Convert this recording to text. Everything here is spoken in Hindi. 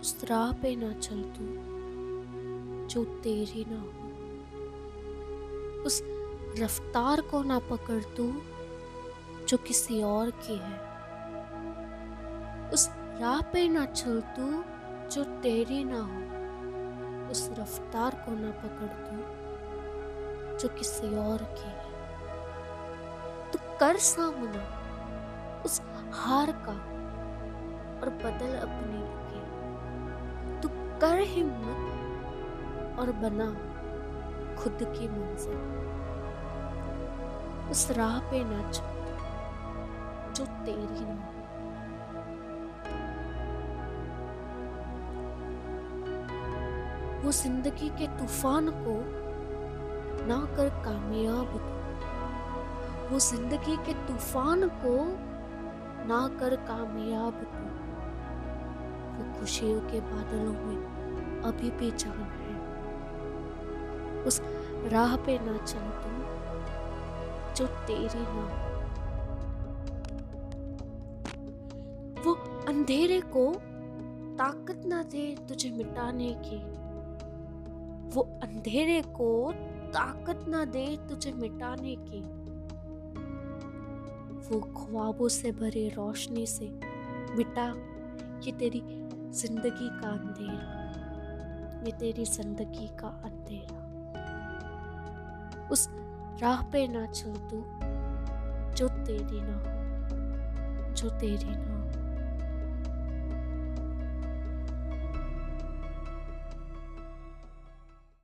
उस राह पे ना चल तू, जो तेरी ना हो। उस रफ्तार को ना पकड़ तू, जो किसी और की है। उस राह पे ना चल तू, जो तेरी ना हो। उस रफ्तार को ना पकड़ तू, जो किसी और की है। तू कर सामना, उस हार का, और बदल अपनी कर हिम्मत और बना खुद की मंजिल। उस राह पे ना चल जो तेरी ना हो। वो ज़िंदगी के तूफ़ान को ना कर कामयाब वो ज़िंदगी के तूफ़ान को ना कर कामयाब तू वो खुशियों के बादलों में अभी भी जान है। उस राह पे ना चल तू जो तेरी ना। हो वो अंधेरे को ताकत ना दे तुझे मिटाने की। वो अंधेरे को ताकत ना दे तुझे मिटाने की। वो ख्वाबों से भरे रोशनी से मिटा ये तेरी ज़िंदगी का अंधेरा। ये तेरी ज़िंदगी का अंधेरा। उस राह पे ना चल तू जो तेरी ना हो, जो तेरी ना